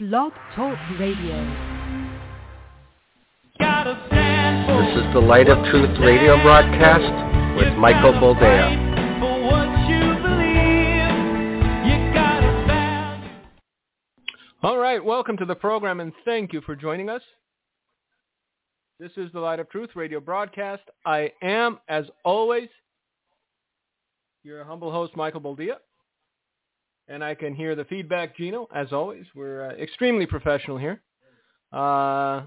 Blog Talk Radio. This is the Light of Truth radio broadcast with Michael Boldea. All right, welcome to the program and thank you for joining us. This is the Light of Truth radio broadcast. I am, as always, your humble host, Michael Boldea. And I can hear the feedback, Gino, as always. We're uh, extremely professional here. Uh,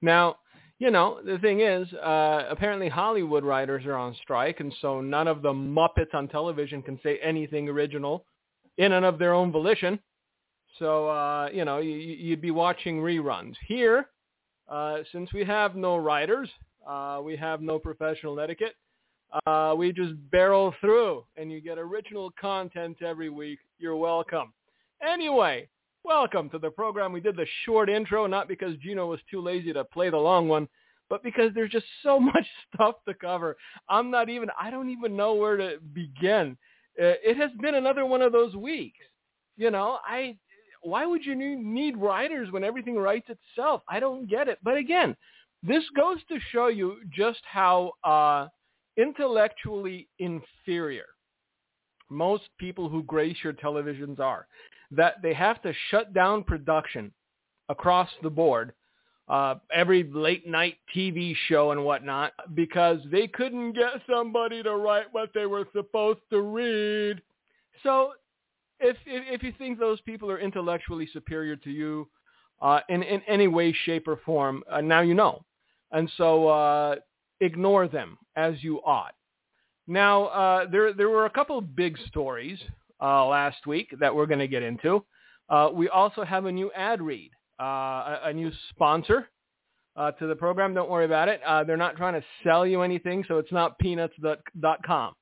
now, you know, the thing is, uh, apparently Hollywood writers are on strike, and so none of the Muppets on television can say anything original in and of their own volition. So, uh, you know, you, you'd be watching reruns. Here, uh, since we have no writers, uh, we have no professional etiquette, uh, we just barrel through and you get original content every week. You're welcome. Anyway, welcome to the program. We did the short intro, not because Gino was too lazy to play the long one, but because there's just so much stuff to cover. I'm not even, I don't even know where to begin. Uh, it has been another one of those weeks. You know, I, why would you need writers when everything writes itself? I don't get it. But again, this goes to show you just how uh, intellectually inferior most people who grace your televisions are. That they have to shut down production across the board, uh, every late night TV show and whatnot, because they couldn't get somebody to write what they were supposed to read. So if, if, if you think those people are intellectually superior to you uh, in, in any way, shape, or form, uh, now you know. And so uh, ignore them as you ought. Now, uh, there, there were a couple of big stories uh, last week that we're going to get into. Uh, we also have a new ad read, uh, a, a, new sponsor uh, to the program. Don't worry about it. Uh, they're not trying to sell you anything, so it's not peanuts.com.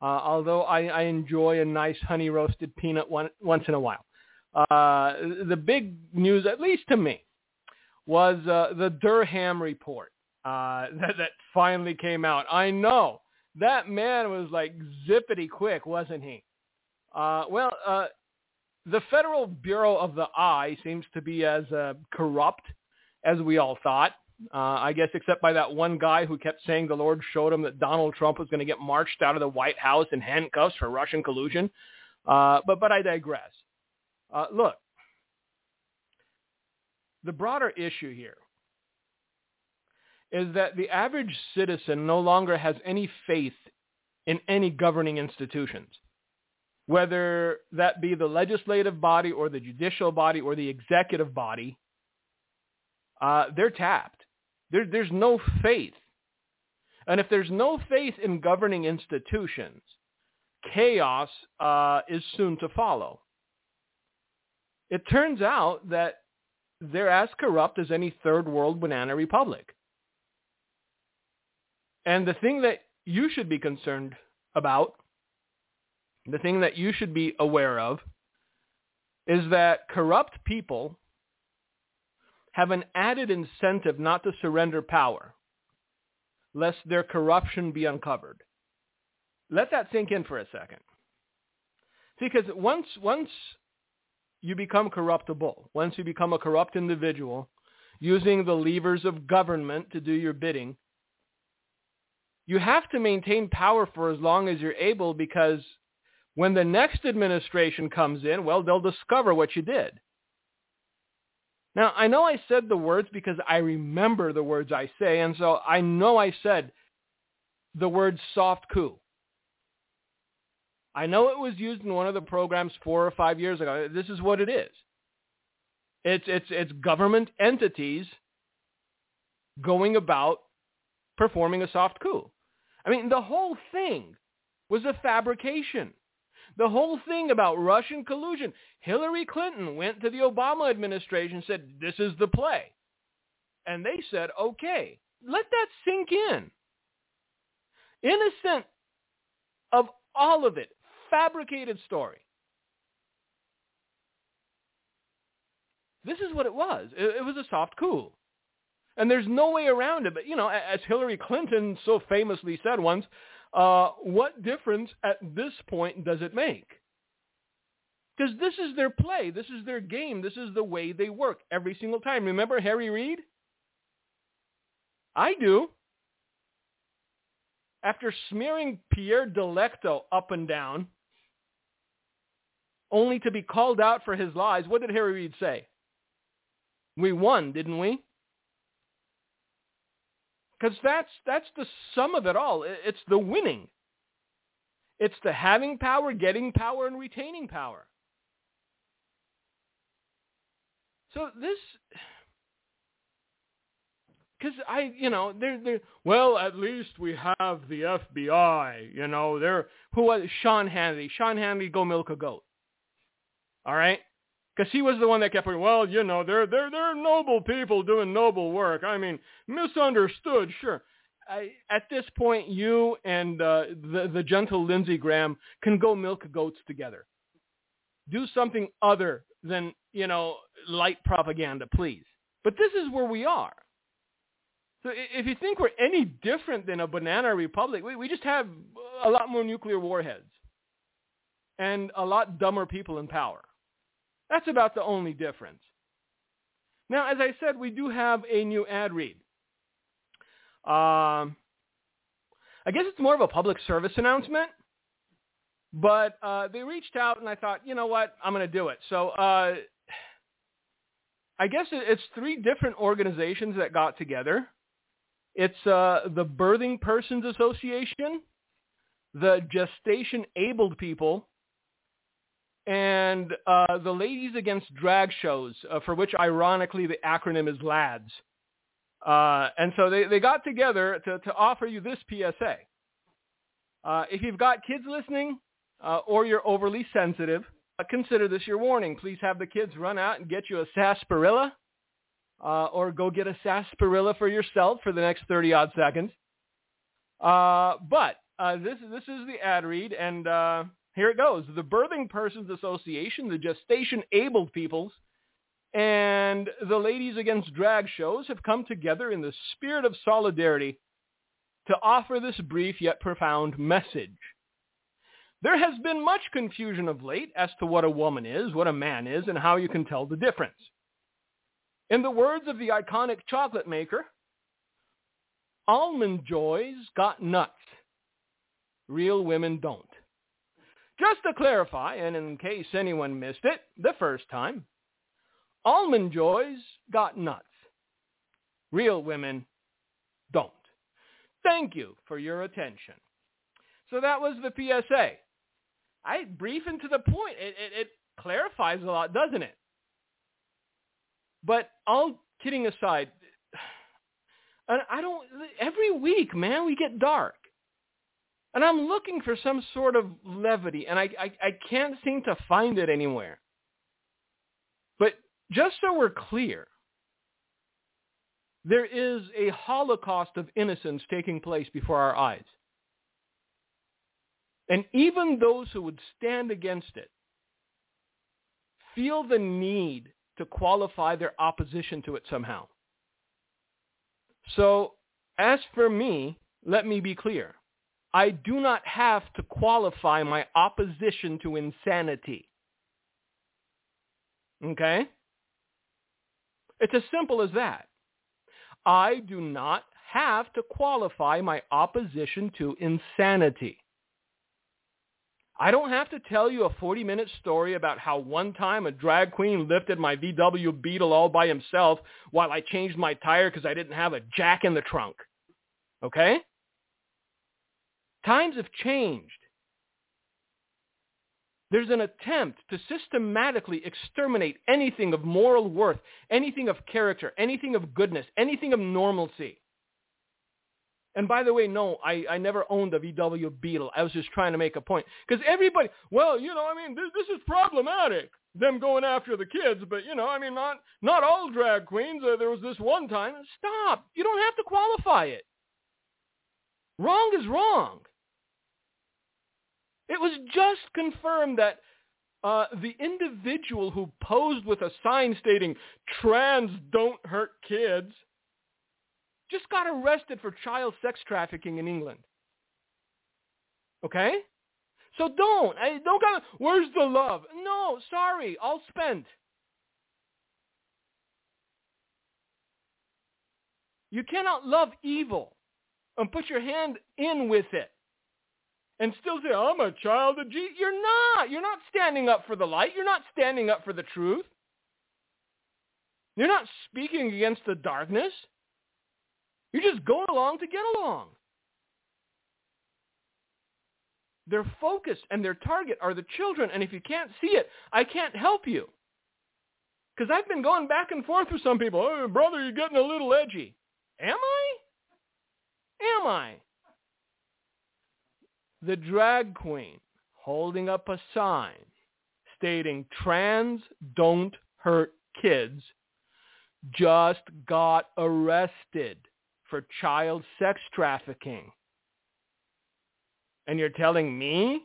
although I, I, enjoy a nice honey roasted peanut one, once in a while. the big news, at least to me, was the Durham report uh, that, that finally came out. I know that man was like zippity quick, wasn't he? Uh, well, uh, the Federal Bureau of the Eye seems to be as uh, corrupt as we all thought. Uh, I guess except by that one guy who kept saying the Lord showed him that Donald Trump was going to get marched out of the White House in handcuffs for Russian collusion. Uh, but but I digress. Uh, look, the broader issue here is that the average citizen no longer has any faith in any governing institutions, whether that be the legislative body or the judicial body or the executive body. Uh, they're tapped. There, there's no faith. And if there's no faith in governing institutions, chaos uh, is soon to follow. It turns out that they're as corrupt as any third world banana republic. And the thing that you should be concerned about, the thing that you should be aware of, is that corrupt people have an added incentive not to surrender power, lest their corruption be uncovered. Let that sink in for a second. See, because once, once you become corruptible, once you become a corrupt individual, using the levers of government to do your bidding, you have to maintain power for as long as you're able because when the next administration comes in, well, they'll discover what you did. Now, I know I said the words because I remember the words I say, and so I know I said the word soft coup. I know it was used in one of the programs four or five years ago. This is what it is. It's, it's, it's government entities going about performing a soft coup. I mean, the whole thing was a fabrication. The whole thing about Russian collusion. Hillary Clinton went to the Obama administration and said, this is the play. And they said, okay, let that sink in. Innocent of all of it, fabricated story. This is what it was. It, was a soft coup. And there's no way around it. But, you know, as Hillary Clinton so famously said once, uh, what difference at this point does it make? Because this is their play. This is their game. This is the way they work every single time. Remember Harry Reid? I do. After smearing Pierre Delecto up and down, only to be called out for his lies, what did Harry Reid say? We won, didn't we? Because that's, that's the sum of it all. It's the winning. It's the having power, getting power, and retaining power. So this, because I, you know, they're, they're, well, at least we have the FBI, you know, they're, who was, Sean Hannity. Sean Hannity, go milk a goat. All right? Because he was the one that kept going, well, you know, they're, they're, they're noble people doing noble work. I mean, misunderstood, sure. I, at this point, you and uh, the, the gentle Lindsey Graham can go milk goats together. Do something other than, you know, light propaganda, please. But this is where we are. So if you think we're any different than a banana republic, we, we just have a lot more nuclear warheads and a lot dumber people in power. That's about the only difference. Now, as I said, we do have a new ad read. Um, I guess it's more of a public service announcement, but uh, they reached out and I thought, you know what, I'm going to do it. So uh, I guess it's three different organizations that got together. It's uh, the Birthing Persons Association, the Gestation Abled People, and uh, the Ladies Against Drag Shows, uh, for which ironically the acronym is LADS. Uh, and so they, they got together to, to offer you this PSA. Uh, if you've got kids listening uh, or you're overly sensitive, uh, consider this your warning. Please have the kids run out and get you a sarsaparilla or go get a sarsaparilla for yourself for the next 30 odd seconds. but this, this is the ad read, and here it goes. The Birthing Persons Association, the Gestation Abled Peoples, and the Ladies Against Drag shows have come together in the spirit of solidarity to offer this brief yet profound message. There has been much confusion of late as to what a woman is, what a man is, and how you can tell the difference. In the words of the iconic chocolate maker, almond joys got nuts. Real women don't. Just to clarify, and in case anyone missed it the first time, almond joys got nuts. Real women don't. Thank you for your attention. So that was the PSA. I brief and to the point. It, it, it clarifies a lot, doesn't it? But all kidding aside, I don't. Every week, man, we get dark. And I'm looking for some sort of levity, and I, I, I can't seem to find it anywhere. But just so we're clear, there is a holocaust of innocence taking place before our eyes. And even those who would stand against it feel the need to qualify their opposition to it somehow. So as for me, let me be clear. I do not have to qualify my opposition to insanity. Okay? It's as simple as that. I do not have to qualify my opposition to insanity. I don't have to tell you a 40-minute story about how one time a drag queen lifted my VW Beetle all by himself while I changed my tire because I didn't have a jack in the trunk. Okay? Times have changed. There's an attempt to systematically exterminate anything of moral worth, anything of character, anything of goodness, anything of normalcy. And by the way, no, I, I never owned a VW Beetle. I was just trying to make a point. Because everybody, well, you know, I mean, this, this is problematic, them going after the kids. But, you know, I mean, not, not all drag queens. Uh, there was this one time. Stop. You don't have to qualify it. Wrong is wrong. It was just confirmed that uh, the individual who posed with a sign stating trans don't hurt kids just got arrested for child sex trafficking in England. Okay? So don't. I don't got where's the love? No, sorry, all spent. You cannot love evil and put your hand in with it and still say, I'm a child of Jesus. You're not. You're not standing up for the light. You're not standing up for the truth. You're not speaking against the darkness. You're just going along to get along. Their focus and their target are the children, and if you can't see it, I can't help you. Because I've been going back and forth with some people. Oh, brother, you're getting a little edgy. Am I? Am I? The drag queen holding up a sign stating trans don't hurt kids just got arrested for child sex trafficking. And you're telling me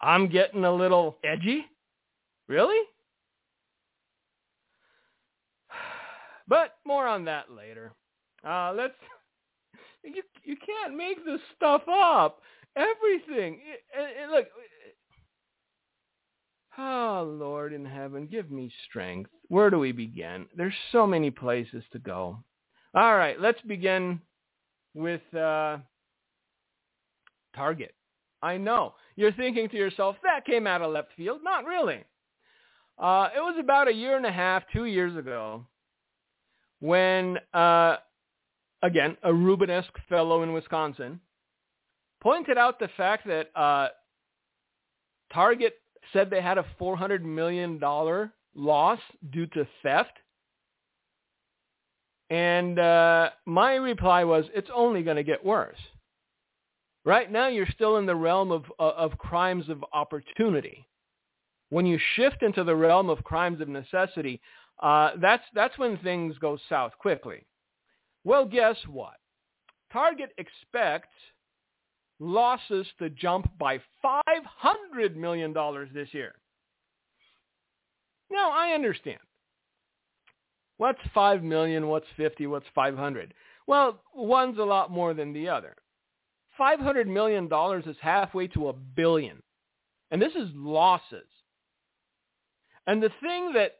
I'm getting a little edgy? Really? But more on that later. Uh, let's. You you can't make this stuff up. Everything. And, look. Oh Lord in heaven, give me strength. Where do we begin? There's so many places to go. All right, let's begin with uh, Target. I know you're thinking to yourself that came out of left field. Not really. Uh, it was about a year and a half, two years ago, when, uh, again, a Rubenesque fellow in Wisconsin pointed out the fact that uh, Target said they had a $400 million loss due to theft. And uh, my reply was, it's only going to get worse. Right now, you're still in the realm of, of crimes of opportunity. When you shift into the realm of crimes of necessity, uh, that's, that's when things go south quickly. Well, guess what? Target expects losses to jump by $500 million this year. Now, I understand. What's 5 million? What's 50? What's 500? Well, one's a lot more than the other. $500 million is halfway to a billion. And this is losses. And the thing that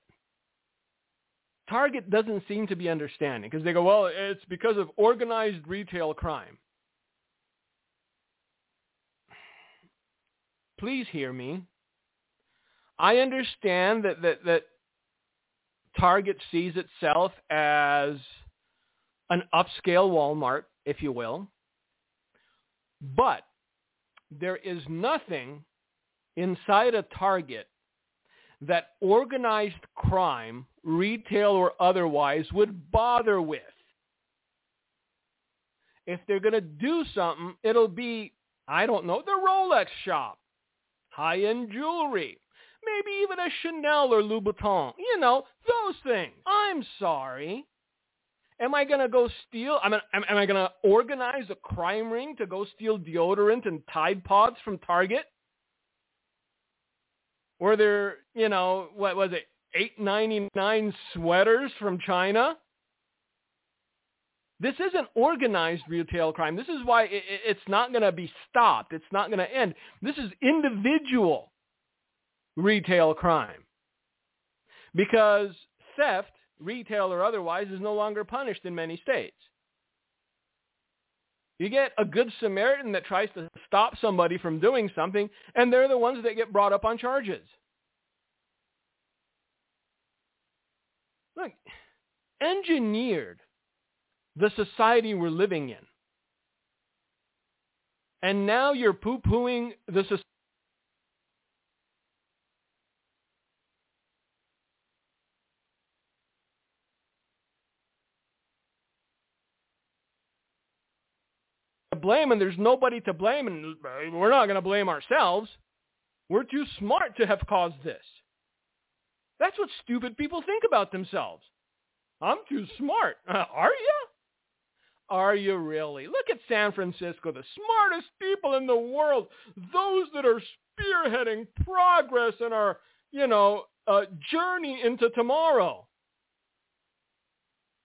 Target doesn't seem to be understanding because they go, well, it's because of organized retail crime. Please hear me. I understand that, that, that Target sees itself as an upscale Walmart, if you will. But there is nothing inside a Target that organized crime, retail or otherwise, would bother with. If they're going to do something, it'll be, I don't know, the Rolex shop, high-end jewelry, maybe even a Chanel or Louboutin. You know, those things. I'm sorry. Am I going to go steal? I, am, am I going to organize a crime ring to go steal deodorant and Tide Pods from Target? Were there, you know, what was it, eight ninety nine sweaters from China? This isn't organized retail crime. This is why it, it's not going to be stopped. It's not going to end. This is individual retail crime. Because theft, retail or otherwise, is no longer punished in many states. You get a good Samaritan that tries to stop somebody from doing something, and they're the ones that get brought up on charges. Look, engineered the society we're living in. And now you're poo-pooing the society blame and there's nobody to blame and we're not going to blame ourselves. We're too smart to have caused this. That's what stupid people think about themselves. I'm too smart. Uh, are you? Are you really? Look at San Francisco, the smartest people in the world, those that are spearheading progress in our, you know, uh, journey into tomorrow.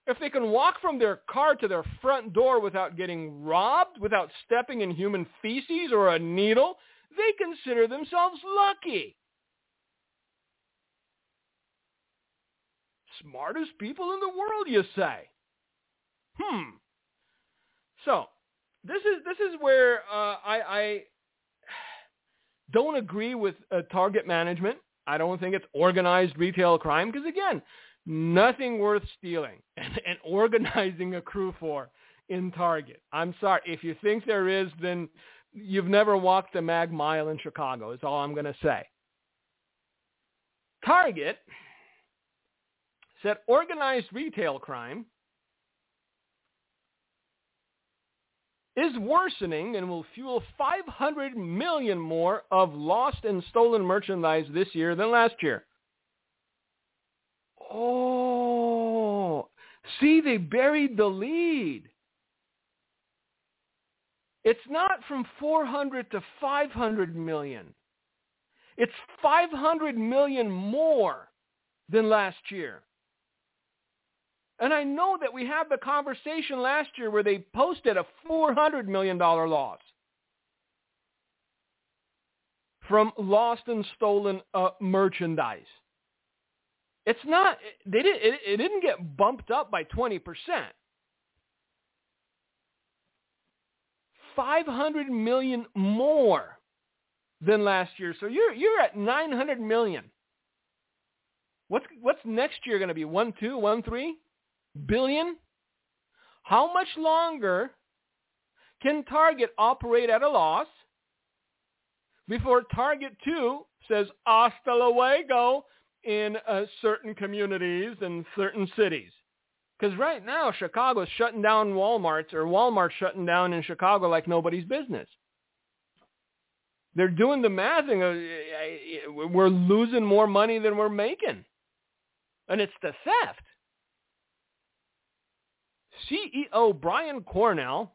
If they can walk from their car to their front door without getting robbed, without stepping in human feces or a needle, they consider themselves lucky. Smartest people in the world, you say? Hmm. So this is this is where uh, I, I don't agree with uh, target management. I don't think it's organized retail crime because again, nothing worth stealing and, and organizing a crew for in Target. I'm sorry. If you think there is, then you've never walked a Mag Mile in Chicago is all I'm going to say. Target said organized retail crime is worsening and will fuel 500 million more of lost and stolen merchandise this year than last year. Oh, see, they buried the lead. It's not from 400 to 500 million. It's 500 million more than last year. And I know that we had the conversation last year where they posted a $400 million loss from lost and stolen uh, merchandise. It's not, they did, it, it didn't get bumped up by 20%. 500 million more than last year. So you're, you're at 900 million. What's, what's next year going to be? One, two, one, three? Billion? How much longer can Target operate at a loss before Target 2 says hasta luego in uh, certain communities and certain cities? Because right now, Chicago's shutting down Walmart's or Walmart's shutting down in Chicago like nobody's business. They're doing the mathing. we're losing more money than we're making. And it's the theft. CEO Brian Cornell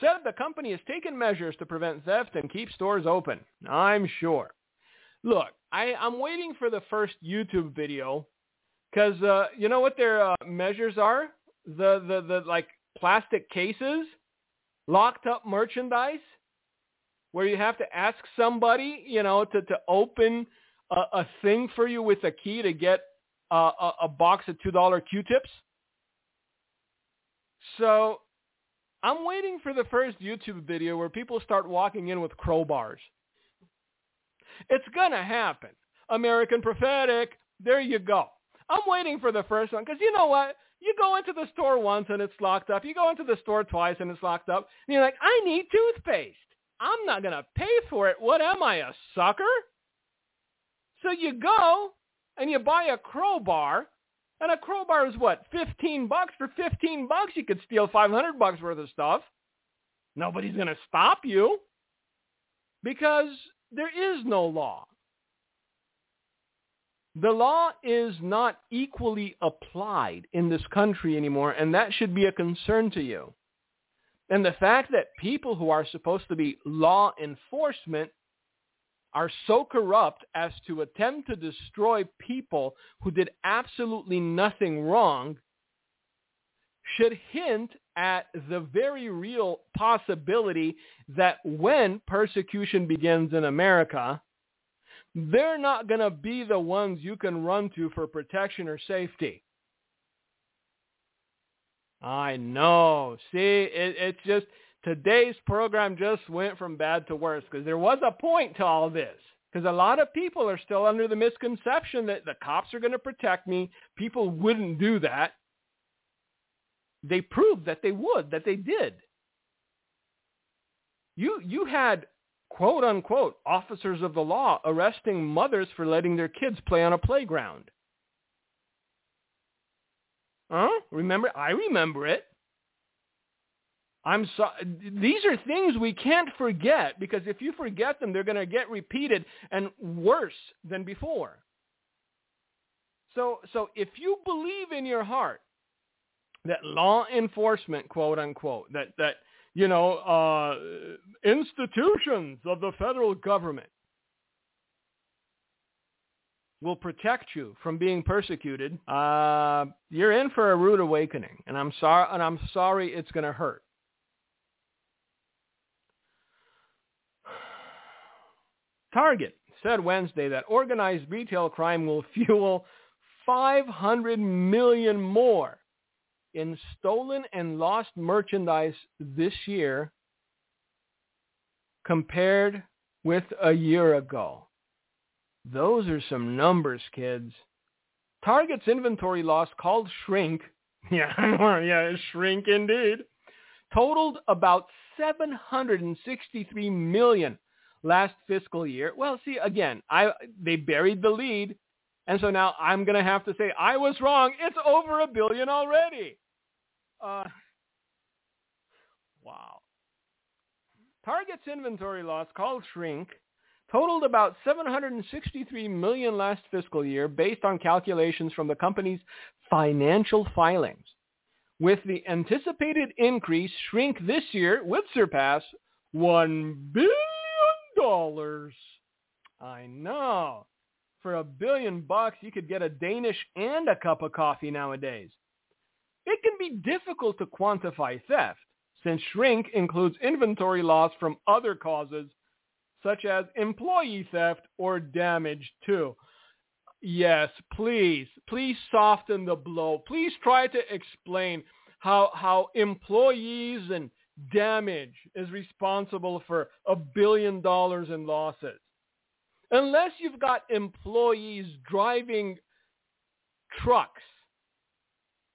said the company has taken measures to prevent theft and keep stores open. I'm sure. Look, I, I'm waiting for the first YouTube video because uh, you know what their uh, measures are? The, the, the like plastic cases, locked up merchandise, where you have to ask somebody, you know, to, to open a, a thing for you with a key to get uh, a, a box of $2 Q-tips. So I'm waiting for the first YouTube video where people start walking in with crowbars. It's going to happen. American Prophetic, there you go. I'm waiting for the first one because you know what? You go into the store once and it's locked up. You go into the store twice and it's locked up. And you're like, I need toothpaste. I'm not going to pay for it. What am I, a sucker? So you go and you buy a crowbar and a crowbar is what? 15 bucks? For 15 bucks, you could steal 500 bucks worth of stuff. Nobody's going to stop you because there is no law. The law is not equally applied in this country anymore, and that should be a concern to you. And the fact that people who are supposed to be law enforcement are so corrupt as to attempt to destroy people who did absolutely nothing wrong should hint at the very real possibility that when persecution begins in America, they're not going to be the ones you can run to for protection or safety. I know. See, it, it's just today's program just went from bad to worse because there was a point to all this. Because a lot of people are still under the misconception that the cops are going to protect me. People wouldn't do that. They proved that they would, that they did. You, you had quote unquote officers of the law arresting mothers for letting their kids play on a playground. Huh? Remember? I remember it. I'm so, these are things we can't forget because if you forget them, they're going to get repeated and worse than before. So, so if you believe in your heart that law enforcement, quote unquote, that, that you know, uh, institutions of the federal government will protect you from being persecuted, uh, you're in for a rude awakening, and I'm sorry, and I'm sorry it's going to hurt. Target said Wednesday that organized retail crime will fuel 500 million more in stolen and lost merchandise this year compared with a year ago. Those are some numbers, kids. Target's inventory loss called shrink, yeah, yeah, shrink indeed, totaled about 763 million last fiscal year. Well, see, again, I they buried the lead, and so now I'm going to have to say I was wrong. It's over a billion already. Uh, wow. Target's inventory loss, called shrink, totaled about 763 million last fiscal year based on calculations from the company's financial filings. With the anticipated increase, shrink this year would surpass 1 billion dollars. I know. For a billion bucks, you could get a Danish and a cup of coffee nowadays. It can be difficult to quantify theft since shrink includes inventory loss from other causes such as employee theft or damage too. Yes, please, please soften the blow. Please try to explain how, how employees and damage is responsible for a billion dollars in losses. Unless you've got employees driving trucks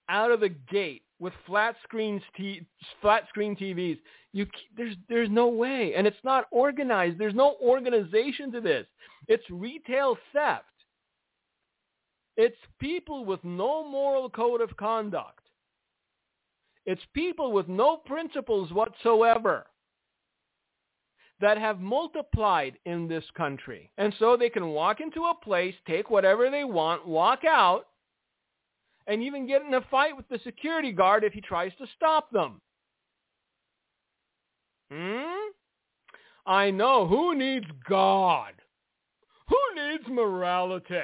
out of the gate with flat screens, t- flat screen TVs. You there's there's no way, and it's not organized. There's no organization to this. It's retail theft. It's people with no moral code of conduct. It's people with no principles whatsoever that have multiplied in this country. And so they can walk into a place, take whatever they want, walk out, and even get in a fight with the security guard if he tries to stop them. Hmm? I know. Who needs God? Who needs morality?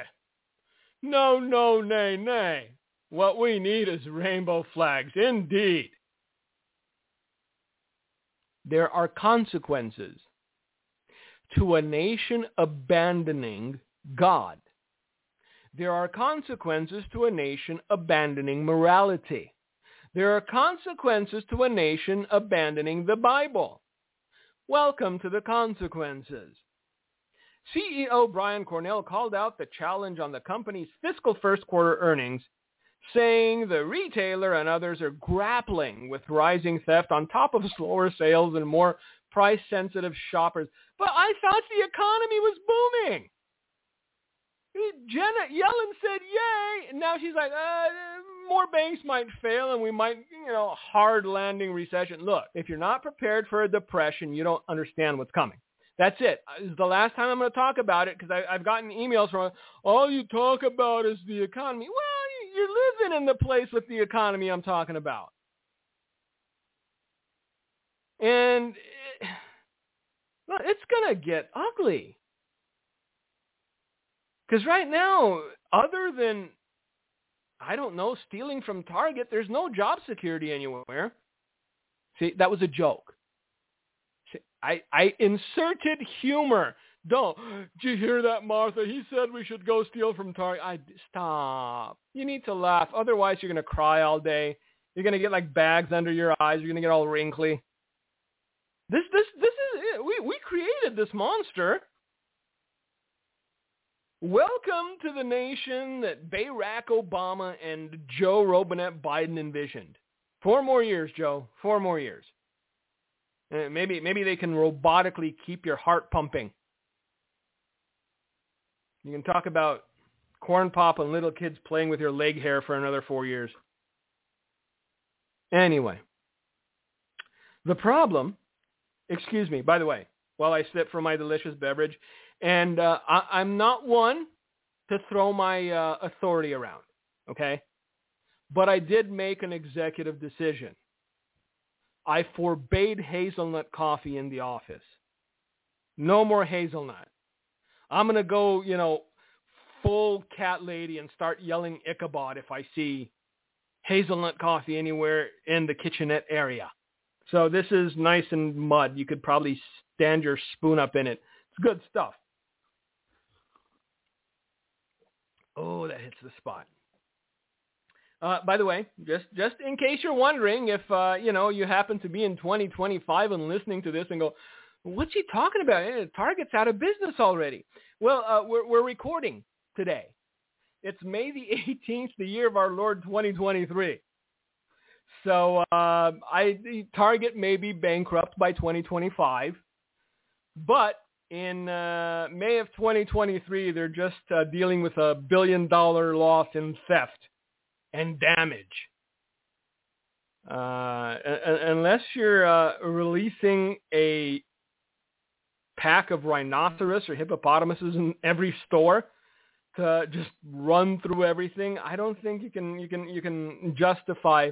No, no, nay, nay. What we need is rainbow flags, indeed. There are consequences to a nation abandoning God there are consequences to a nation abandoning morality. There are consequences to a nation abandoning the Bible. Welcome to the consequences. CEO Brian Cornell called out the challenge on the company's fiscal first quarter earnings, saying the retailer and others are grappling with rising theft on top of slower sales and more price-sensitive shoppers. But I thought the economy was booming. Janet Yellen said yay, and now she's like, uh, more banks might fail and we might, you know, hard landing recession. Look, if you're not prepared for a depression, you don't understand what's coming. That's it. This is the last time I'm going to talk about it because I've gotten emails from, all you talk about is the economy. Well, you're living in the place with the economy I'm talking about. And well, it's going to get ugly. Because right now, other than, I don't know, stealing from Target, there's no job security anywhere. See, that was a joke. I, I inserted humor. Don't. Did you hear that, Martha? He said we should go steal from Target. I stop. You need to laugh. Otherwise, you're to cry all day. You're to get like bags under your eyes. You're to get all wrinkly. This, this, this is it. We, we created this monster. Welcome to the nation that Barack Obama and Joe Robinette Biden envisioned. Four more years, Joe. Four more years. Uh, maybe maybe they can robotically keep your heart pumping. You can talk about corn pop and little kids playing with your leg hair for another four years. Anyway, the problem, excuse me, by the way, while I sip from my delicious beverage, and uh, I, am not one to throw my uh, authority around, okay? But I did make an executive decision. I forbade hazelnut coffee in the office. No more hazelnut. I'm gonna go, you know, full cat lady and start yelling Ichabod if I see hazelnut coffee anywhere in the kitchenette area. So this is nice and mud. You could probably stand your spoon up in it. It's good stuff. Oh, that hits the spot. Uh, by the way, just just in case you're wondering if uh, you know you happen to be in 2025 and listening to this and go, "What's he talking about? Target's out of business already." Well, uh, we're we're recording today. It's May the 18th, the year of our Lord 2023. So uh, I Target may be bankrupt by 2025, but in uh, May of 2023, they're just uh, dealing with a billion dollar loss in theft and damage. Uh, unless you're uh, releasing a pack of rhinoceros or hippopotamuses in every store to just run through everything, I don't think you can you can you can justify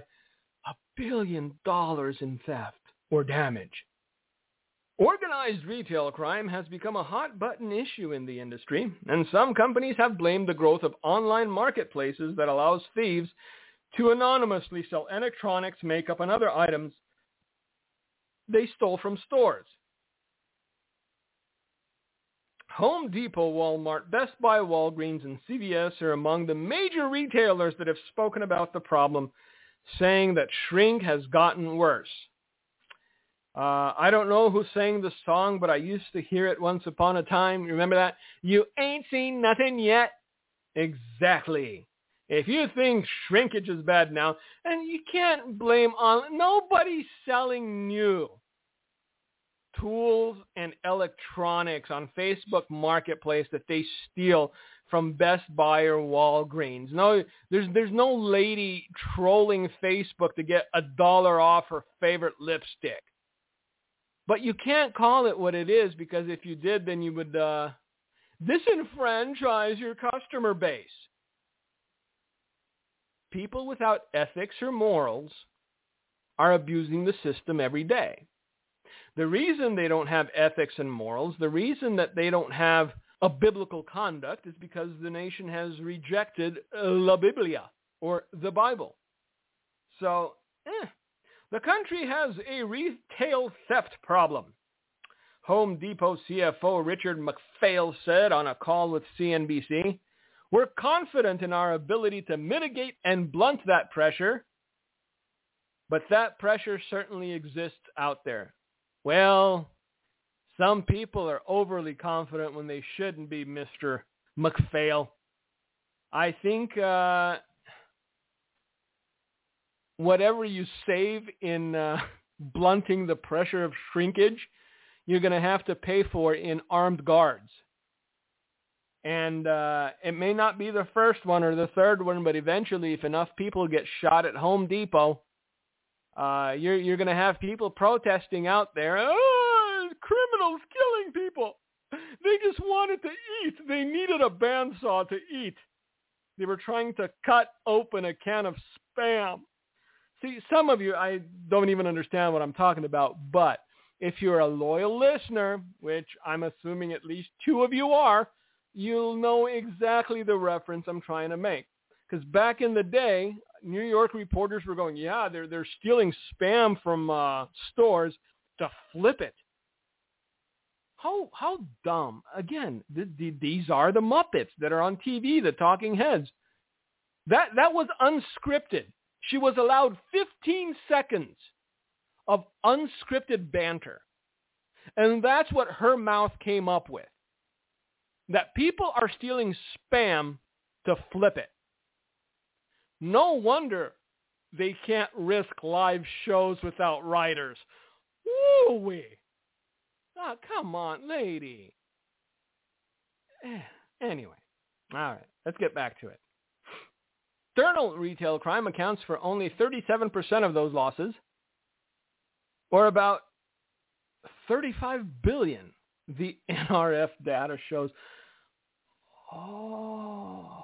a billion dollars in theft or damage. Organized retail crime has become a hot button issue in the industry, and some companies have blamed the growth of online marketplaces that allows thieves to anonymously sell electronics, makeup, and other items they stole from stores. Home Depot, Walmart, Best Buy, Walgreens, and CVS are among the major retailers that have spoken about the problem, saying that shrink has gotten worse. Uh, I don't know who sang the song, but I used to hear it once upon a time. Remember that? You ain't seen nothing yet. Exactly. If you think shrinkage is bad now, and you can't blame on nobody's selling new tools and electronics on Facebook Marketplace that they steal from Best Buy or Walgreens. No, there's there's no lady trolling Facebook to get a dollar off her favorite lipstick. But you can't call it what it is because if you did, then you would uh, disenfranchise your customer base. People without ethics or morals are abusing the system every day. The reason they don't have ethics and morals, the reason that they don't have a biblical conduct is because the nation has rejected La Biblia or the Bible. So, eh, the country has a retail theft problem. Home Depot CFO Richard McPhail said on a call with CNBC, we're confident in our ability to mitigate and blunt that pressure, but that pressure certainly exists out there. Well, some people are overly confident when they shouldn't be, Mr. McPhail. I think uh, whatever you save in uh, blunting the pressure of shrinkage, you're going to have to pay for in armed guards. And uh, it may not be the first one or the third one, but eventually, if enough people get shot at Home Depot, uh, you're you're going to have people protesting out there. Oh, criminals killing people. They just wanted to eat. They needed a bandsaw to eat. They were trying to cut open a can of spam. See, some of you, I don't even understand what I'm talking about, but if you're a loyal listener, which I'm assuming at least two of you are, you'll know exactly the reference I'm trying to make. Because back in the day, New York reporters were going, yeah, they're, they're stealing spam from uh, stores to flip it. How, how dumb. Again, th- th- these are the Muppets that are on TV, the talking heads. That, that was unscripted. She was allowed 15 seconds of unscripted banter. And that's what her mouth came up with. That people are stealing spam to flip it. No wonder they can't risk live shows without writers. Woo-wee. Oh, come on, lady. Eh, anyway, all right, let's get back to it. External retail crime accounts for only 37% of those losses, or about 35 billion. The NRF data shows. Oh,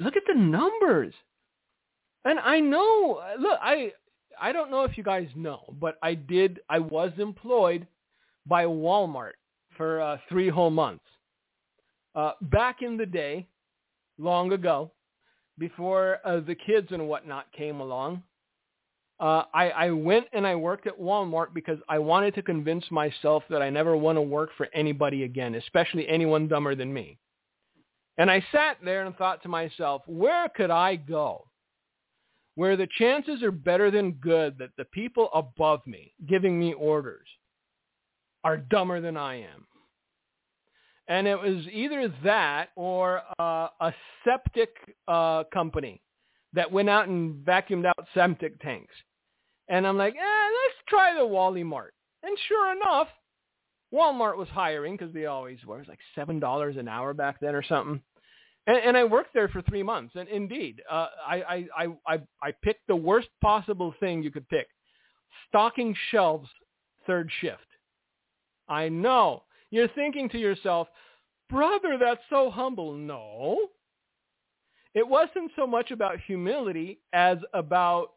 look at the numbers. And I know, look, I I don't know if you guys know, but I did. I was employed by Walmart for uh, three whole months. Uh, back in the day, long ago, before uh, the kids and whatnot came along, uh, I, I went and I worked at Walmart because I wanted to convince myself that I never want to work for anybody again, especially anyone dumber than me. And I sat there and thought to myself, where could I go where the chances are better than good that the people above me giving me orders are dumber than I am? And it was either that or uh, a septic uh, company that went out and vacuumed out septic tanks. And I'm like, eh, let's try the Wally Mart. And sure enough, Walmart was hiring because they always were. It was like seven dollars an hour back then or something. And, and I worked there for three months. And indeed, uh, I, I, I, I picked the worst possible thing you could pick: stocking shelves, third shift. I know you're thinking to yourself, brother, that's so humble. No, it wasn't so much about humility as about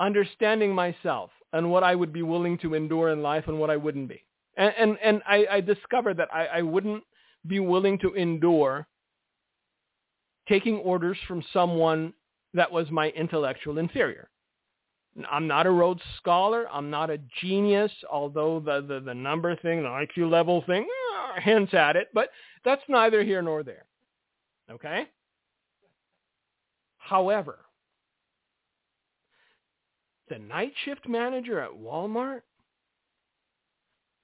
understanding myself and what I would be willing to endure in life and what I wouldn't be. And and, and I, I discovered that I, I wouldn't be willing to endure taking orders from someone that was my intellectual inferior. I'm not a Rhodes Scholar. I'm not a genius, although the, the, the number thing, the IQ level thing, uh, hints at it, but that's neither here nor there. Okay? However, the night shift manager at Walmart,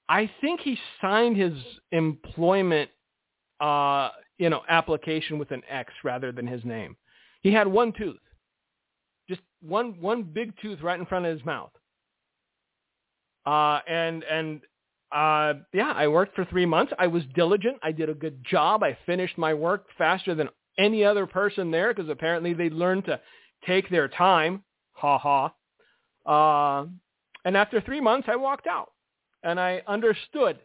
I think he signed his employment, uh, you know, application with an X rather than his name. He had one tooth, just one one big tooth right in front of his mouth. Uh, and and uh, yeah, I worked for three months. I was diligent. I did a good job. I finished my work faster than any other person there because apparently they learned to take their time. Ha ha. Uh, and after three months, I walked out, and I understood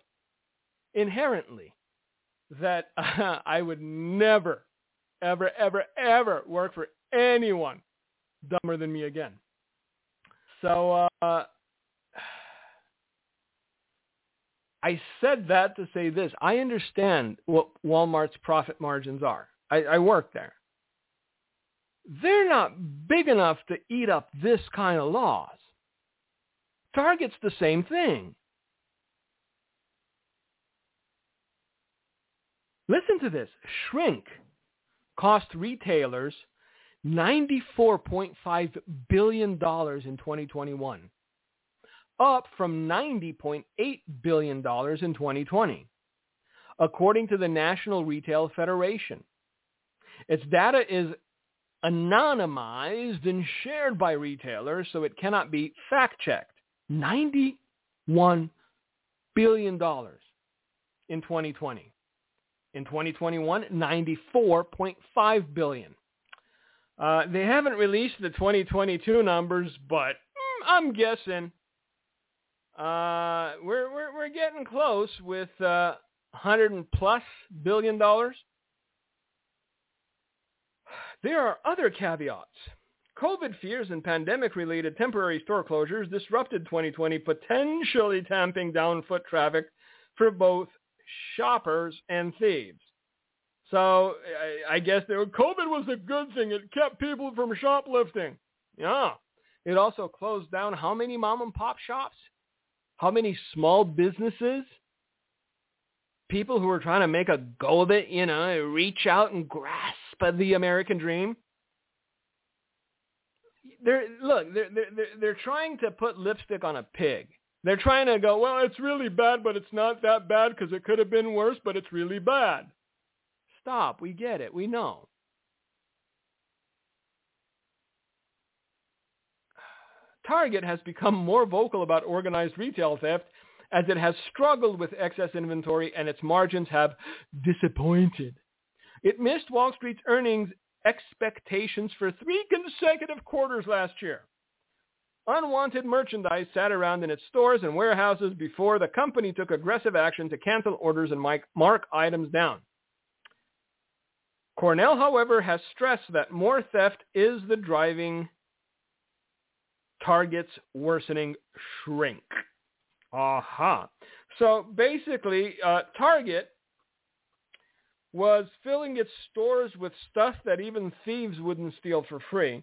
inherently that uh, I would never, ever, ever, ever work for anyone dumber than me again. So uh, I said that to say this. I understand what Walmart's profit margins are. I, I work there. They're not big enough to eat up this kind of loss. Target's the same thing. Listen to this. Shrink cost retailers $94.5 billion in 2021, up from $90.8 billion in 2020, according to the National Retail Federation. Its data is anonymized and shared by retailers, so it cannot be fact-checked. $91 billion in 2020. In 2021, 94.5 billion. Uh, they haven't released the 2022 numbers, but mm, I'm guessing uh, we're, we're we're getting close with uh, 100 plus billion dollars. There are other caveats. COVID fears and pandemic-related temporary store closures disrupted 2020, potentially tamping down foot traffic for both shoppers and thieves. So I, I guess COVID was a good thing. It kept people from shoplifting. Yeah. It also closed down how many mom and pop shops? How many small businesses? People who were trying to make a go of it, you know, reach out and grasp the American dream. They're look, they're they're they're trying to put lipstick on a pig. They're trying to go, well, it's really bad, but it's not that bad because it could have been worse, but it's really bad. Stop. We get it. We know. Target has become more vocal about organized retail theft as it has struggled with excess inventory and its margins have disappointed. It missed Wall Street's earnings expectations for three consecutive quarters last year. Unwanted merchandise sat around in its stores and warehouses before the company took aggressive action to cancel orders and mark items down. Cornell, however, has stressed that more theft is the driving Target's worsening shrink. Aha. So basically, uh, Target was filling its stores with stuff that even thieves wouldn't steal for free.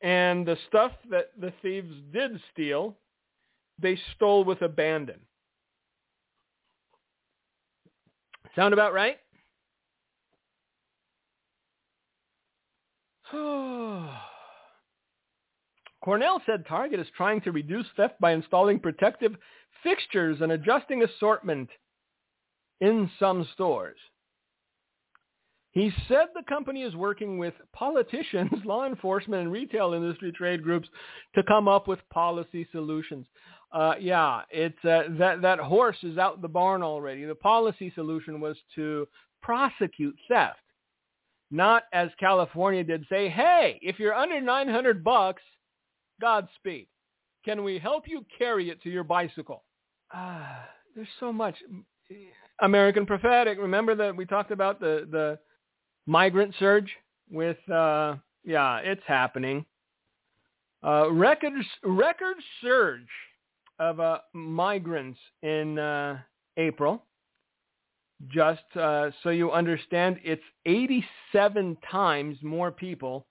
And the stuff that the thieves did steal, they stole with abandon. Sound about right? Cornell said Target is trying to reduce theft by installing protective fixtures and adjusting assortment in some stores. He said the company is working with politicians, law enforcement, and retail industry trade groups to come up with policy solutions. Uh, yeah, it's uh, that that horse is out the barn already. The policy solution was to prosecute theft, not as California did say, "Hey, if you're under 900 bucks, Godspeed. Can we help you carry it to your bicycle?" Ah, there's so much American prophetic. Remember that we talked about the the migrant surge with uh yeah, it's happening. Uh record record surge of uh migrants in uh April. Just uh, so you understand, it's 87 times more people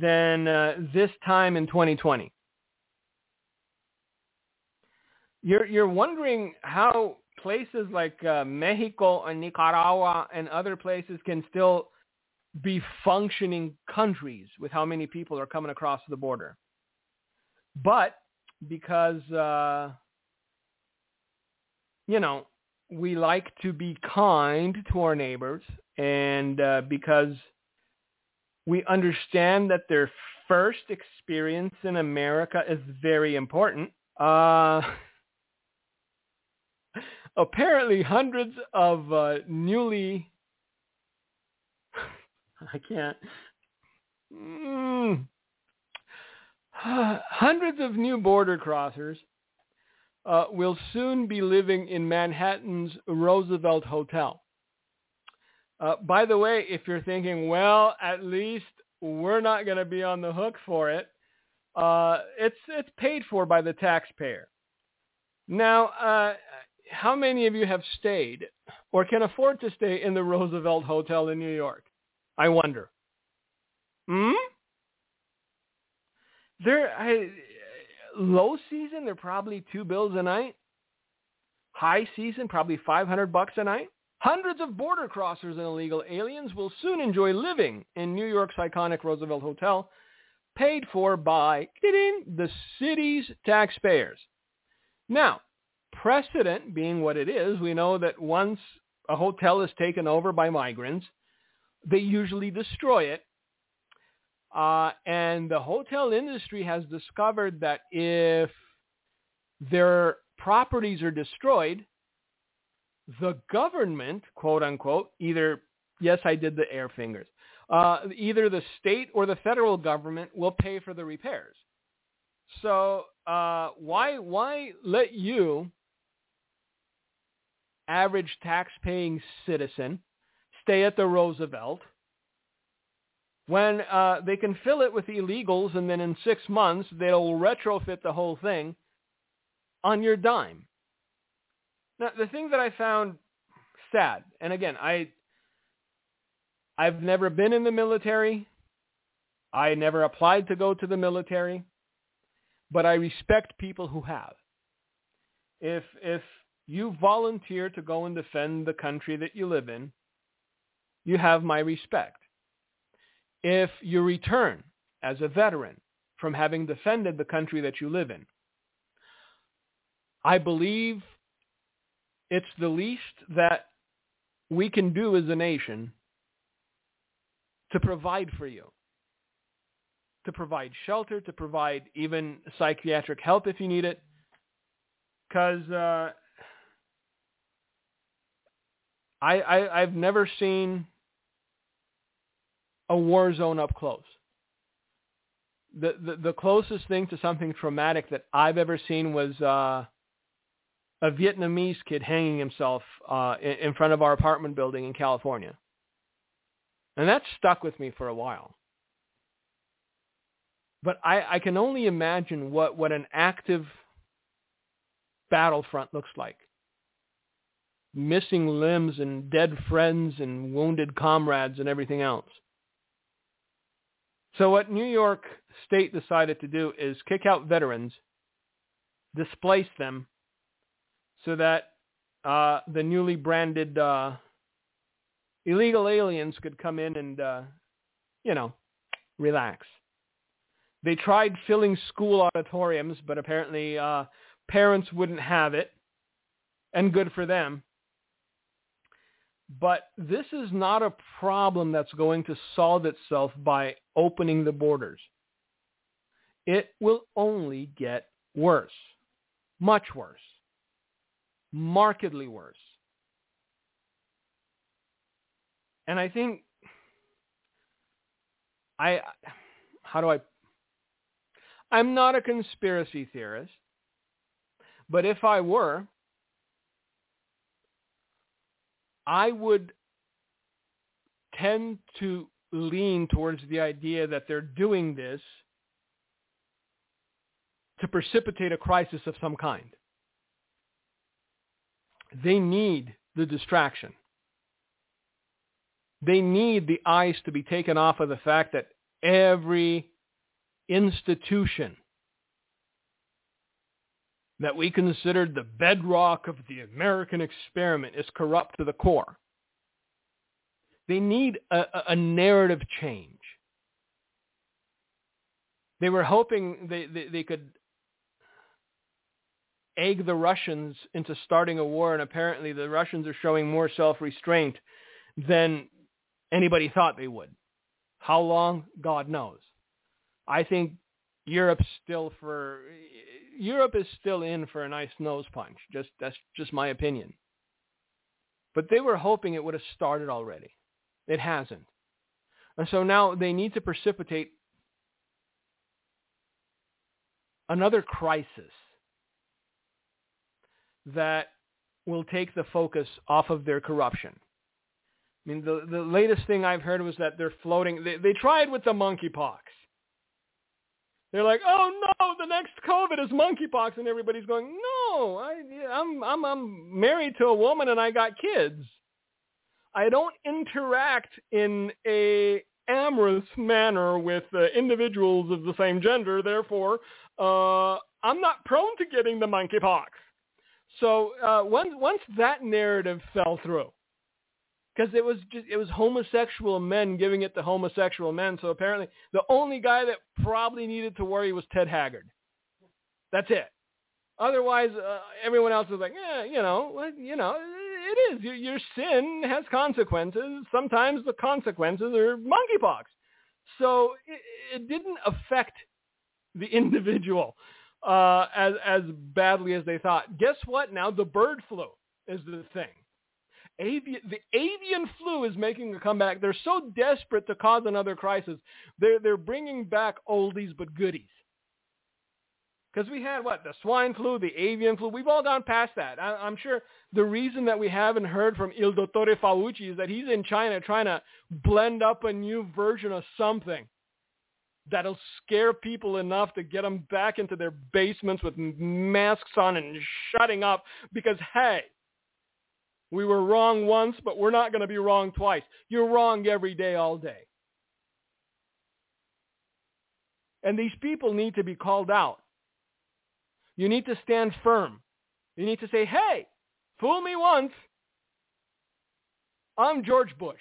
than uh, this time in 2020. You're you're wondering how places like uh, Mexico and Nicaragua and other places can still be functioning countries with how many people are coming across the border. But because, uh, you know, we like to be kind to our neighbors and uh, because we understand that their first experience in America is very important. Uh, apparently hundreds of uh, newly I can't mm, hundreds of new border crossers uh, will soon be living in Manhattan's Roosevelt Hotel. Uh, by the way, if you're thinking, well, at least we're not going to be on the hook for it, uh, it's it's paid for by the taxpayer. Now, uh, how many of you have stayed or can afford to stay in the Roosevelt Hotel in New York? I wonder. Hmm? There, I, low season, they're probably two bills a night. High season, probably 500 bucks a night. Hundreds of border crossers and illegal aliens will soon enjoy living in New York's iconic Roosevelt Hotel, paid for by the city's taxpayers. Now, precedent being what it is, we know that once a hotel is taken over by migrants, they usually destroy it. Uh, and the hotel industry has discovered that if their properties are destroyed, the government, quote unquote, either, yes, I did the air fingers, uh, either the state or the federal government will pay for the repairs. So uh, why why let you average tax-paying citizen stay at the Roosevelt when uh, they can fill it with illegals and then in six months they'll retrofit the whole thing on your dime. Now, the thing that I found sad, and again, I, I've never been in the military. I never applied to go to the military, but I respect people who have. If, if you volunteer to go and defend the country that you live in, you have my respect. If you return as a veteran from having defended the country that you live in, I believe it's the least that we can do as a nation to provide for you, to provide shelter, to provide even psychiatric help if you need it, because uh, I, I I've never seen a war zone up close. The, the the closest thing to something traumatic that I've ever seen was uh, a Vietnamese kid hanging himself uh, in, in front of our apartment building in California, and that stuck with me for a while. But I, I can only imagine what, what an active battlefront looks like missing limbs and dead friends and wounded comrades and everything else. So what New York State decided to do is kick out veterans, displace them, so that uh, the newly branded uh, illegal aliens could come in and, uh, you know, relax. They tried filling school auditoriums, but apparently uh, parents wouldn't have it, and good for them. But this is not a problem that's going to solve itself by opening the borders. It will only get worse, much worse, markedly worse. And I think I how do I I'm not a conspiracy theorist, but if I were, I would tend to lean towards the idea that they're doing this to precipitate a crisis of some kind. They need the distraction. They need the eyes to be taken off of the fact that every institution that we considered the bedrock of the American experiment is corrupt to the core. They need a, a narrative change. They were hoping they, they, they could egg the Russians into starting a war, and apparently the Russians are showing more self-restraint than anybody thought they would. How long? God knows. I think Europe's still for Europe is still in for a nice nose punch. Just that's just my opinion. But they were hoping it would have started already. It hasn't. And so now they need to precipitate another crisis that will take the focus off of their corruption. I mean, the, the latest thing I've heard was that they're floating. They, they tried with the monkeypox. They're like, oh no, the next COVID is monkeypox, and everybody's going, no, I, I'm I'm I'm married to a woman and I got kids. I don't interact in a amorous manner with uh, individuals of the same gender. Therefore, uh, I'm not prone to getting the monkeypox. So uh, once once that narrative fell through, because it was just it was homosexual men giving it to homosexual men. So apparently, the only guy that probably needed to worry was Ted Haggard. That's it. Otherwise, uh, everyone else was like, yeah, you know, you know, it is your, your sin has consequences. Sometimes the consequences are monkeypox. So it, it didn't affect the individual uh, as as badly as they thought. Guess what? Now the bird flu is the thing avian, the avian flu is making a comeback. They're so desperate to cause another crisis. They're, they're bringing back oldies but goodies. Because we had what the swine flu, the avian flu. We've all gone past that. I, am sure the reason that we haven't heard from Il Dottore Fauci is that he's in China trying to blend up a new version of something that'll scare people enough to get them back into their basements with masks on and shutting up. Because hey, we were wrong once, but we're not going to be wrong twice. You're wrong every day, all day. And these people need to be called out. You need to stand firm. You need to say, hey, fool me once. I'm George Bush.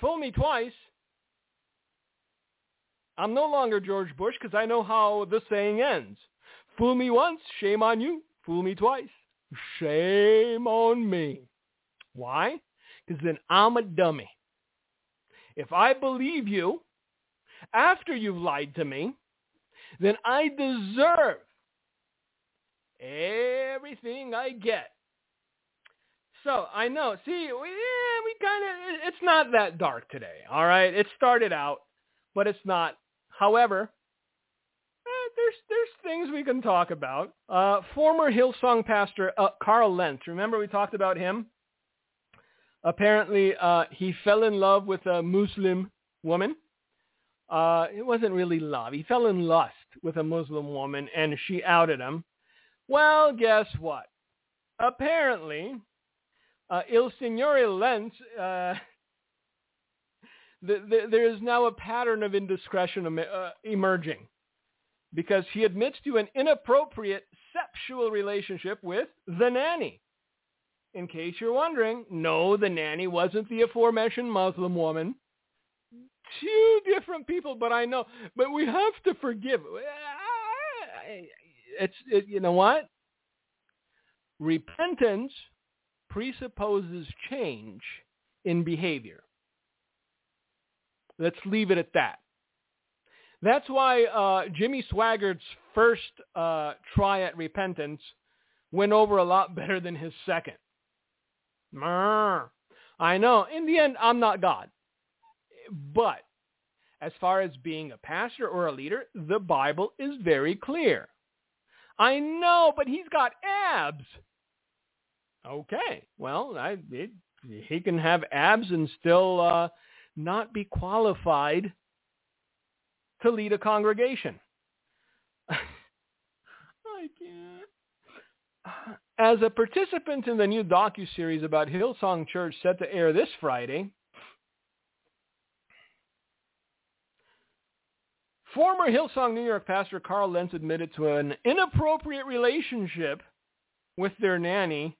Fool me twice. I'm no longer George Bush because I know how the saying ends. Fool me once, shame on you. Fool me twice, Shame on me. Why? Because then I'm a dummy. If I believe you after you've lied to me, then I deserve everything I get. So I know. See, we, yeah, we kind of, it's not that dark today. All right. It started out, but it's not. However, there's there's things we can talk about. Uh, former Hillsong pastor uh, Carl Lentz. Remember we talked about him. Apparently, uh, he fell in love with a Muslim woman. Uh, it wasn't really love. He fell in lust with a Muslim woman, and she outed him. Well, guess what? Apparently, uh, Il Signore Lentz, uh, the, the, there is now a pattern of indiscretion uh, emerging because he admits to an inappropriate sexual relationship with the nanny. In case you're wondering, no, the nanny wasn't the aforementioned Muslim woman. two different people, but I know. But we have to forgive. It's it, you know what? Repentance presupposes change in behavior. Let's leave it at that. That's why uh, Jimmy Swaggart's first uh, try at repentance went over a lot better than his second. I know. In the end, I'm not God. But as far as being a pastor or a leader, the Bible is very clear. I know, but he's got abs. Okay, well, I, it, he can have abs and still uh, not be qualified to lead a congregation. I can't. As a participant in the new docu-series about Hillsong Church set to air this Friday, former Hillsong New York pastor Carl Lentz admitted to an inappropriate relationship with their nanny,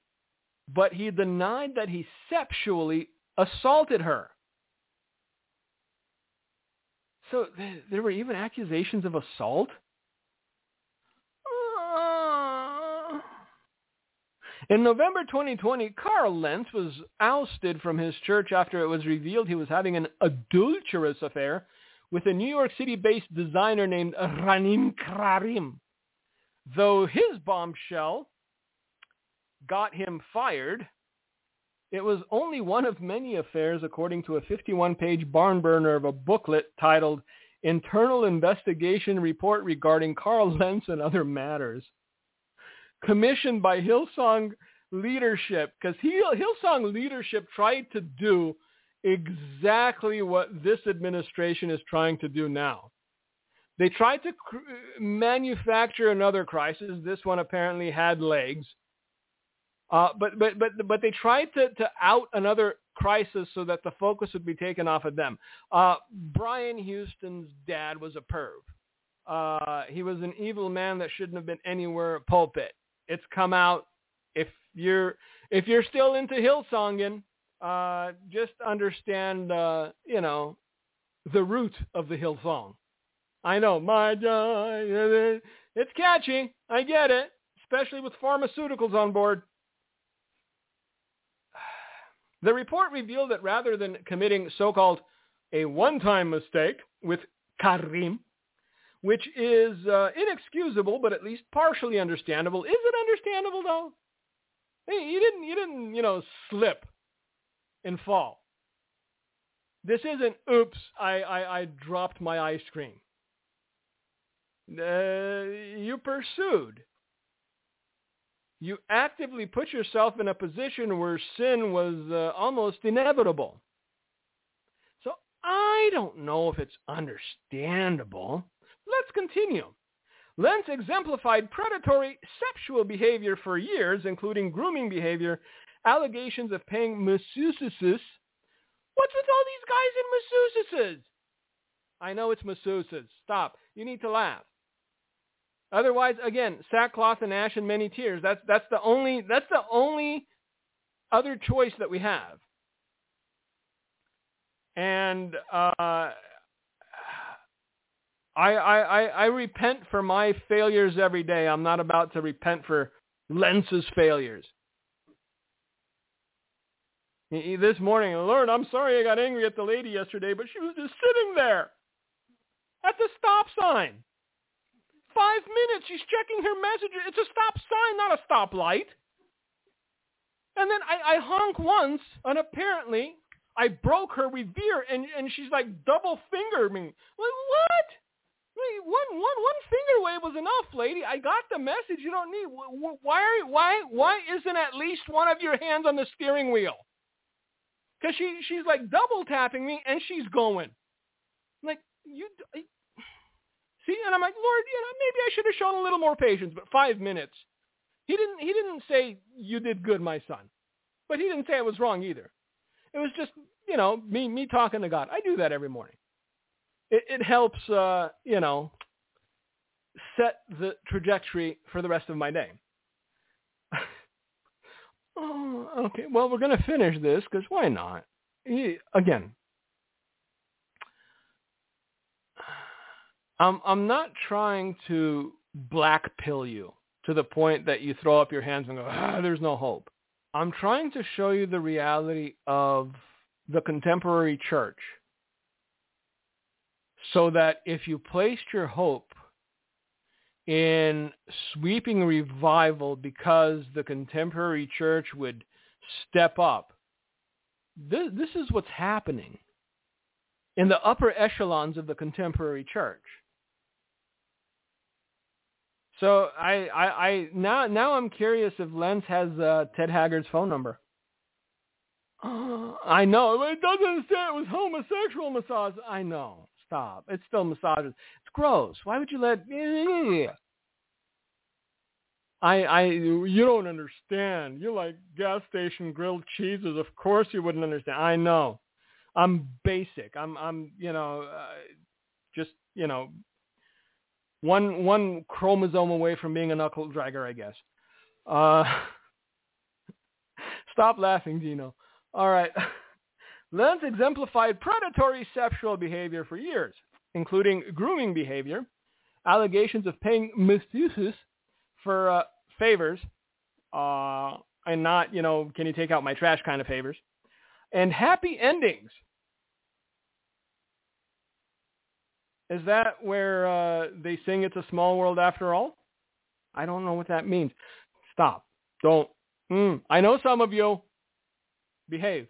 but he denied that he sexually assaulted her. So th- there were even accusations of assault? In November 2020, Carl Lentz was ousted from his church after it was revealed he was having an adulterous affair with a New York City-based designer named Ranin Karim. Though his bombshell got him fired, it was only one of many affairs according to a 51-page barn burner of a booklet titled Internal Investigation Report Regarding Carl Lentz and Other Matters. Commissioned by Hillsong Leadership, because Hillsong Leadership tried to do exactly what this administration is trying to do now. They tried to cr- manufacture another crisis. This one apparently had legs. Uh, but but but but they tried to to out another crisis so that the focus would be taken off of them. Uh, Brian Houston's dad was a perv. Uh, he was an evil man that shouldn't have been anywhere a pulpit. It's come out. If you're if you're still into Hillsonging, uh, just understand uh, you know the root of the Hillsong. I know my. It's catchy. I get it, especially with pharmaceuticals on board. The report revealed that rather than committing so-called a one-time mistake with Karim, which is uh, inexcusable but at least partially understandable. Is it understandable though? Hey, you didn't, you didn't, you know, slip and fall. This isn't, oops, I, I, I dropped my ice cream. Uh, you pursued you actively put yourself in a position where sin was uh, almost inevitable. So I don't know if it's understandable. Let's continue. Lentz exemplified predatory sexual behavior for years, including grooming behavior, allegations of paying masseuses. What's with all these guys in masseuses? I know it's masseuses. Stop. You need to laugh. Otherwise, again, sackcloth and ash and many tears. That's that's the only that's the only other choice that we have. And uh, I, I, I repent for my failures every day. I'm not about to repent for Lentz's failures. This morning, Lord, I'm sorry I got angry at the lady yesterday, but she was just sitting there at the stop sign. Five minutes. She's checking her messages. It's a stop sign, not a stoplight. And then I, I honk once, and apparently I broke her reveer, and, and she's like double finger me. Like, what? Wait, one, one, one finger wave was enough, lady. I got the message. You don't need. Why are why why isn't at least one of your hands on the steering wheel? Because she she's like double tapping me, and she's going. Like you, See, and I'm like, Lord, you know, maybe I should have shown a little more patience, but five minutes. He didn't. He didn't say you did good, my son, but he didn't say I was wrong either. It was just, you know, me me talking to God. I do that every morning. It, it helps, uh, you know, set the trajectory for the rest of my day. oh, okay. Well, we're going to finish this because why not? He, again, I'm I'm not trying to black pill you to the point that you throw up your hands and go, ah, there's no hope. I'm trying to show you the reality of the contemporary church so that if you placed your hope in sweeping revival because the contemporary church would step up, this, this is what's happening in the upper echelons of the contemporary church. So I, I, I now now I'm curious if Lentz has uh, Ted Haggard's phone number. I know it doesn't say it was homosexual massage. I know. Stop. It's still massages. It's gross. Why would you let? I I you don't understand. You like gas station grilled cheeses. Of course you wouldn't understand. I know. I'm basic. I'm I'm you know uh, just you know one one chromosome away from being a knuckle dragger, I guess. Uh, stop laughing, Gino. All right. Lentz exemplified predatory sexual behavior for years, including grooming behavior, allegations of paying masseuses for uh, favors, uh, and not, you know, can you take out my trash kind of favors, and happy endings Is that where uh, they sing "It's a Small World After All"? I don't know what that means. Stop. Don't. Mm. I know some of you. Behave.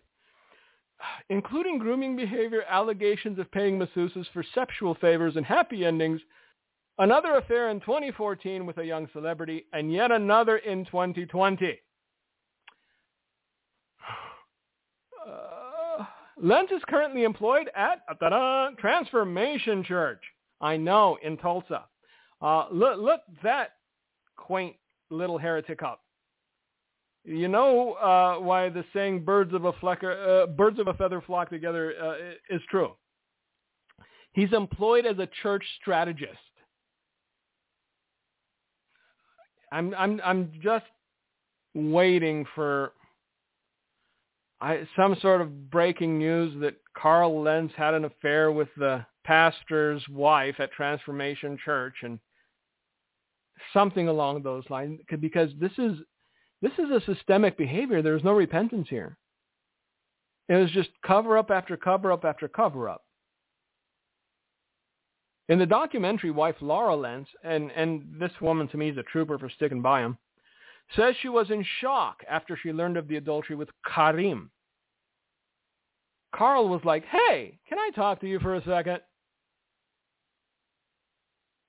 Including grooming behavior, allegations of paying masseuses for sexual favors, and happy endings. Another affair in 2014 with a young celebrity, and yet another in 2020. Lentz is currently employed at Transformation Church. I know, in Tulsa. Uh, look, look that quaint little heretic up. You know uh, why the saying "birds of a flecker, uh, birds of a feather flock together" uh, is true. He's employed as a church strategist. I'm I'm I'm just waiting for I, some sort of breaking news that Carl Lentz had an affair with the pastor's wife at Transformation Church and something along those lines because this is this is a systemic behavior. There's no repentance here. It was just cover up after cover up after cover up. In the documentary, wife Laura Lentz, and, and this woman to me is a trooper for sticking by him, says she was in shock after she learned of the adultery with Karim. Carl was like, hey, can I talk to you for a second?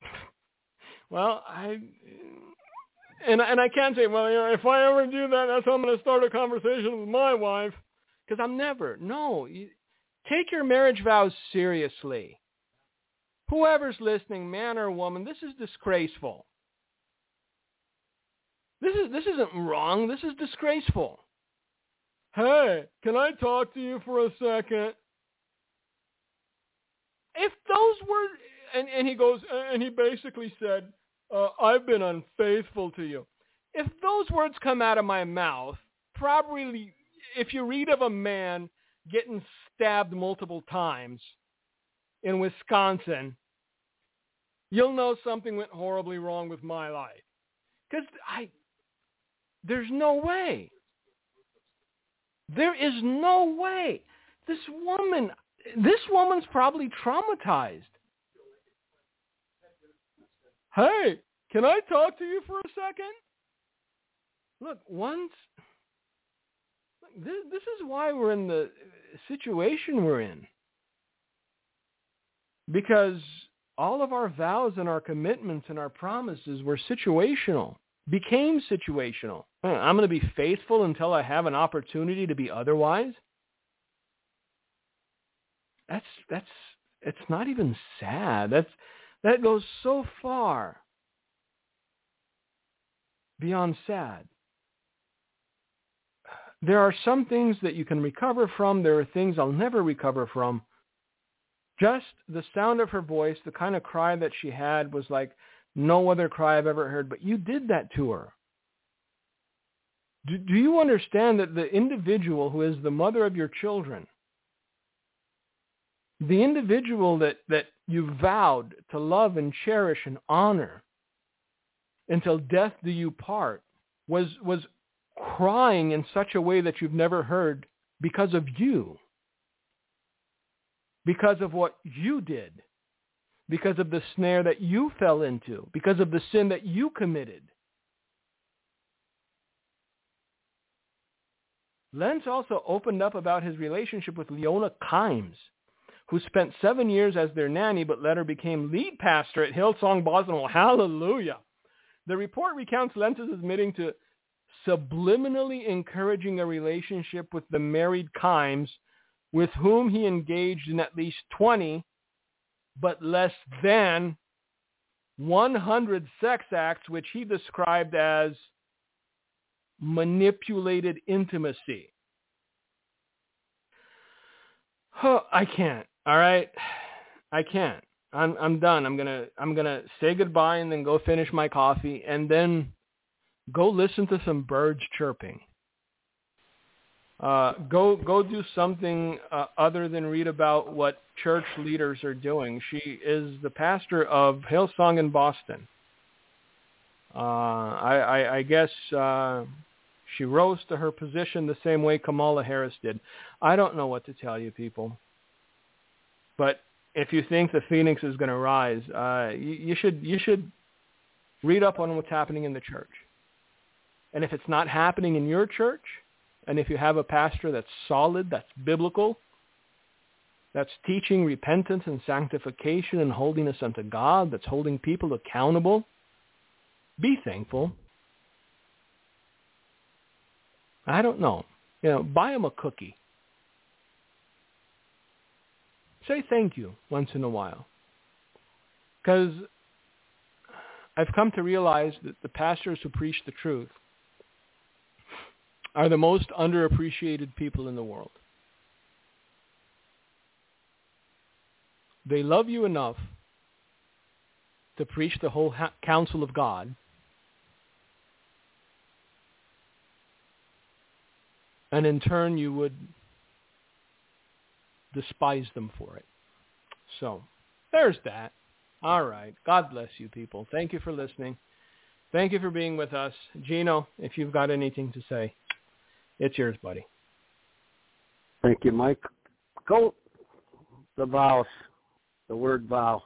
well, I and and I can't say, well, you know, if I ever do that, that's how I'm going to start a conversation with my wife, because I'm never. No, you, take your marriage vows seriously. Whoever's listening, man or woman, this is disgraceful. This is this isn't wrong. This is disgraceful. Hey, can I talk to you for a second? If those were, and, and he goes, and he basically said, uh, I've been unfaithful to you. If those words come out of my mouth, probably if you read of a man getting stabbed multiple times in Wisconsin, you'll know something went horribly wrong with my life. Because I, there's no way. There is no way. This woman, this woman's probably traumatized. Hey, can I talk to you for a second? Look, once this, this is why we're in the situation we're in. Because all of our vows and our commitments and our promises were situational became situational. I'm going to be faithful until I have an opportunity to be otherwise. That's that's it's not even sad. That's that goes so far beyond sad. There are some things that you can recover from. There are things I'll never recover from. Just the sound of her voice, the kind of cry that she had was like, no other cry I've ever heard, but you did that to her. Do, do you understand that the individual who is the mother of your children, the individual that, that you vowed to love and cherish and honor until death do you part was was crying in such a way that you've never heard because of you because of what you did because of the snare that you fell into because of the sin that you committed Lentz also opened up about his relationship with Leona Kimes, who spent seven years as their nanny but later became lead pastor at Hillsong Boston. Well, hallelujah. The report recounts Lentz admitting to subliminally encouraging a relationship with the married Kimes with whom he engaged in at least 20, but less than 100 sex acts, which he described as manipulated intimacy. Oh, I can't. All right. I can't. I'm I'm done. I'm gonna I'm gonna say goodbye and then go finish my coffee and then go listen to some birds chirping. Uh, go go do something uh, other than read about what church leaders are doing. She is the pastor of Hillsong in Boston. Uh, I, I, I guess uh, she rose to her position the same way Kamala Harris did. I don't know what to tell you, people. But if you think the phoenix is going to rise, uh, you, you should you should read up on what's happening in the church. And if it's not happening in your church, and if you have a pastor that's solid, that's biblical, that's teaching repentance and sanctification and holiness unto God, that's holding people accountable, be thankful. I don't know. You know, buy them a cookie. Say thank you once in a while. Because I've come to realize that the pastors who preach the truth are the most underappreciated people in the world. They love you enough to preach the whole ha- counsel of God and in turn you would despise them for it. So there's that. All right. God bless you people. Thank you for listening. Thank you for being with us. Gino, if you've got anything to say, it's yours, buddy. Thank you, Mike. Go the vows, the word vow,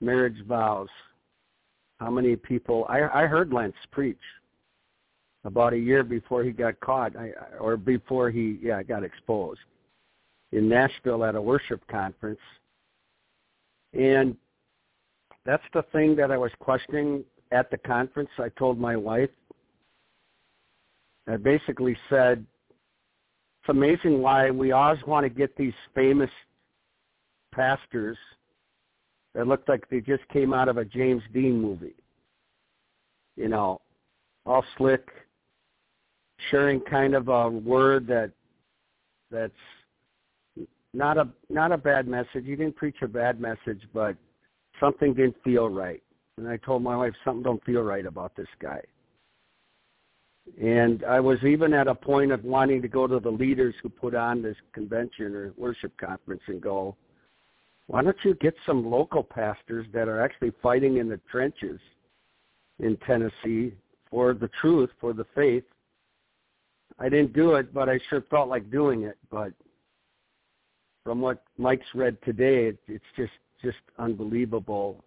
marriage vows. How many people? I, I heard Lentz preach about a year before he got caught, I, or before he yeah got exposed in Nashville at a worship conference, and that's the thing that I was questioning at the conference. I told my wife. I basically said, it's amazing why we always want to get these famous pastors that look like they just came out of a James Dean movie. You know, all slick, sharing kind of a word that that's not a not a bad message. You didn't preach a bad message, but something didn't feel right. And I told my wife something don't feel right about this guy. And I was even at a point of wanting to go to the leaders who put on this convention or worship conference and go, why don't you get some local pastors that are actually fighting in the trenches in Tennessee for the truth, for the faith, I didn't do it, but I sure felt like doing it. But from what Mike's read today, it, it's just just unbelievable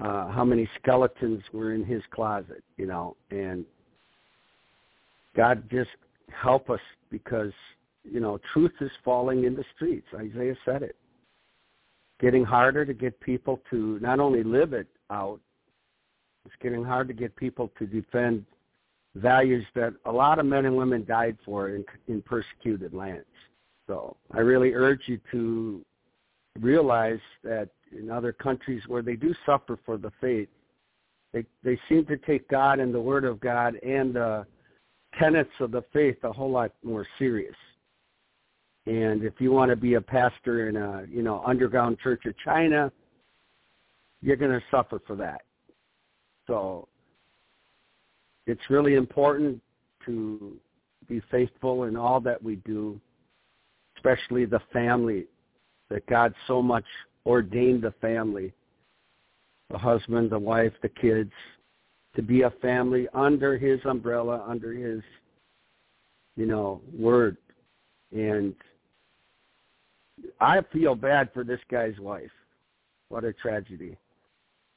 uh, how many skeletons were in his closet, you know. And God just help us because you know truth is falling in the streets. Isaiah said it. Getting harder to get people to not only live it out, it's getting hard to get people to defend values that a lot of men and women died for in, in persecuted lands. So I really urge you to realize that in other countries where they do suffer for the faith, they they seem to take God and the Word of God and the tenets of the faith a whole lot more serious. And if you want to be a pastor in a you know underground church of China, you're going to suffer for that. So it's really important to be faithful in all that we do, especially the family that God so much ordained the family, the husband, the wife, the kids, to be a family under his umbrella, under his, you know, word. And I feel bad for this guy's wife. What a tragedy.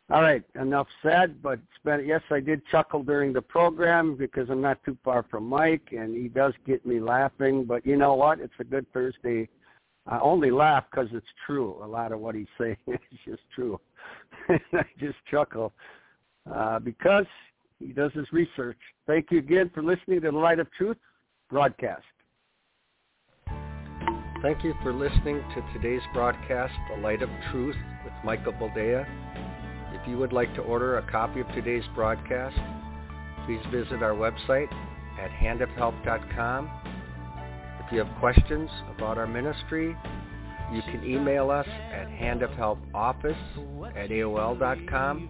All right, enough said, but been, yes, I did chuckle during the program because I'm not too far from Mike, and he does get me laughing. But you know what? It's a good Thursday. I only laugh because it's true. A lot of what he's saying is just true. I just chuckle uh, because he does his research. Thank you again for listening to the Light of Truth broadcast. Thank you for listening to today's broadcast, The Light of Truth with Michael Boldea. If you would like to order a copy of today's broadcast, please visit our website at handofhelp.com. If you have questions about our ministry, you can email us at handofhelpoffice at AOL.com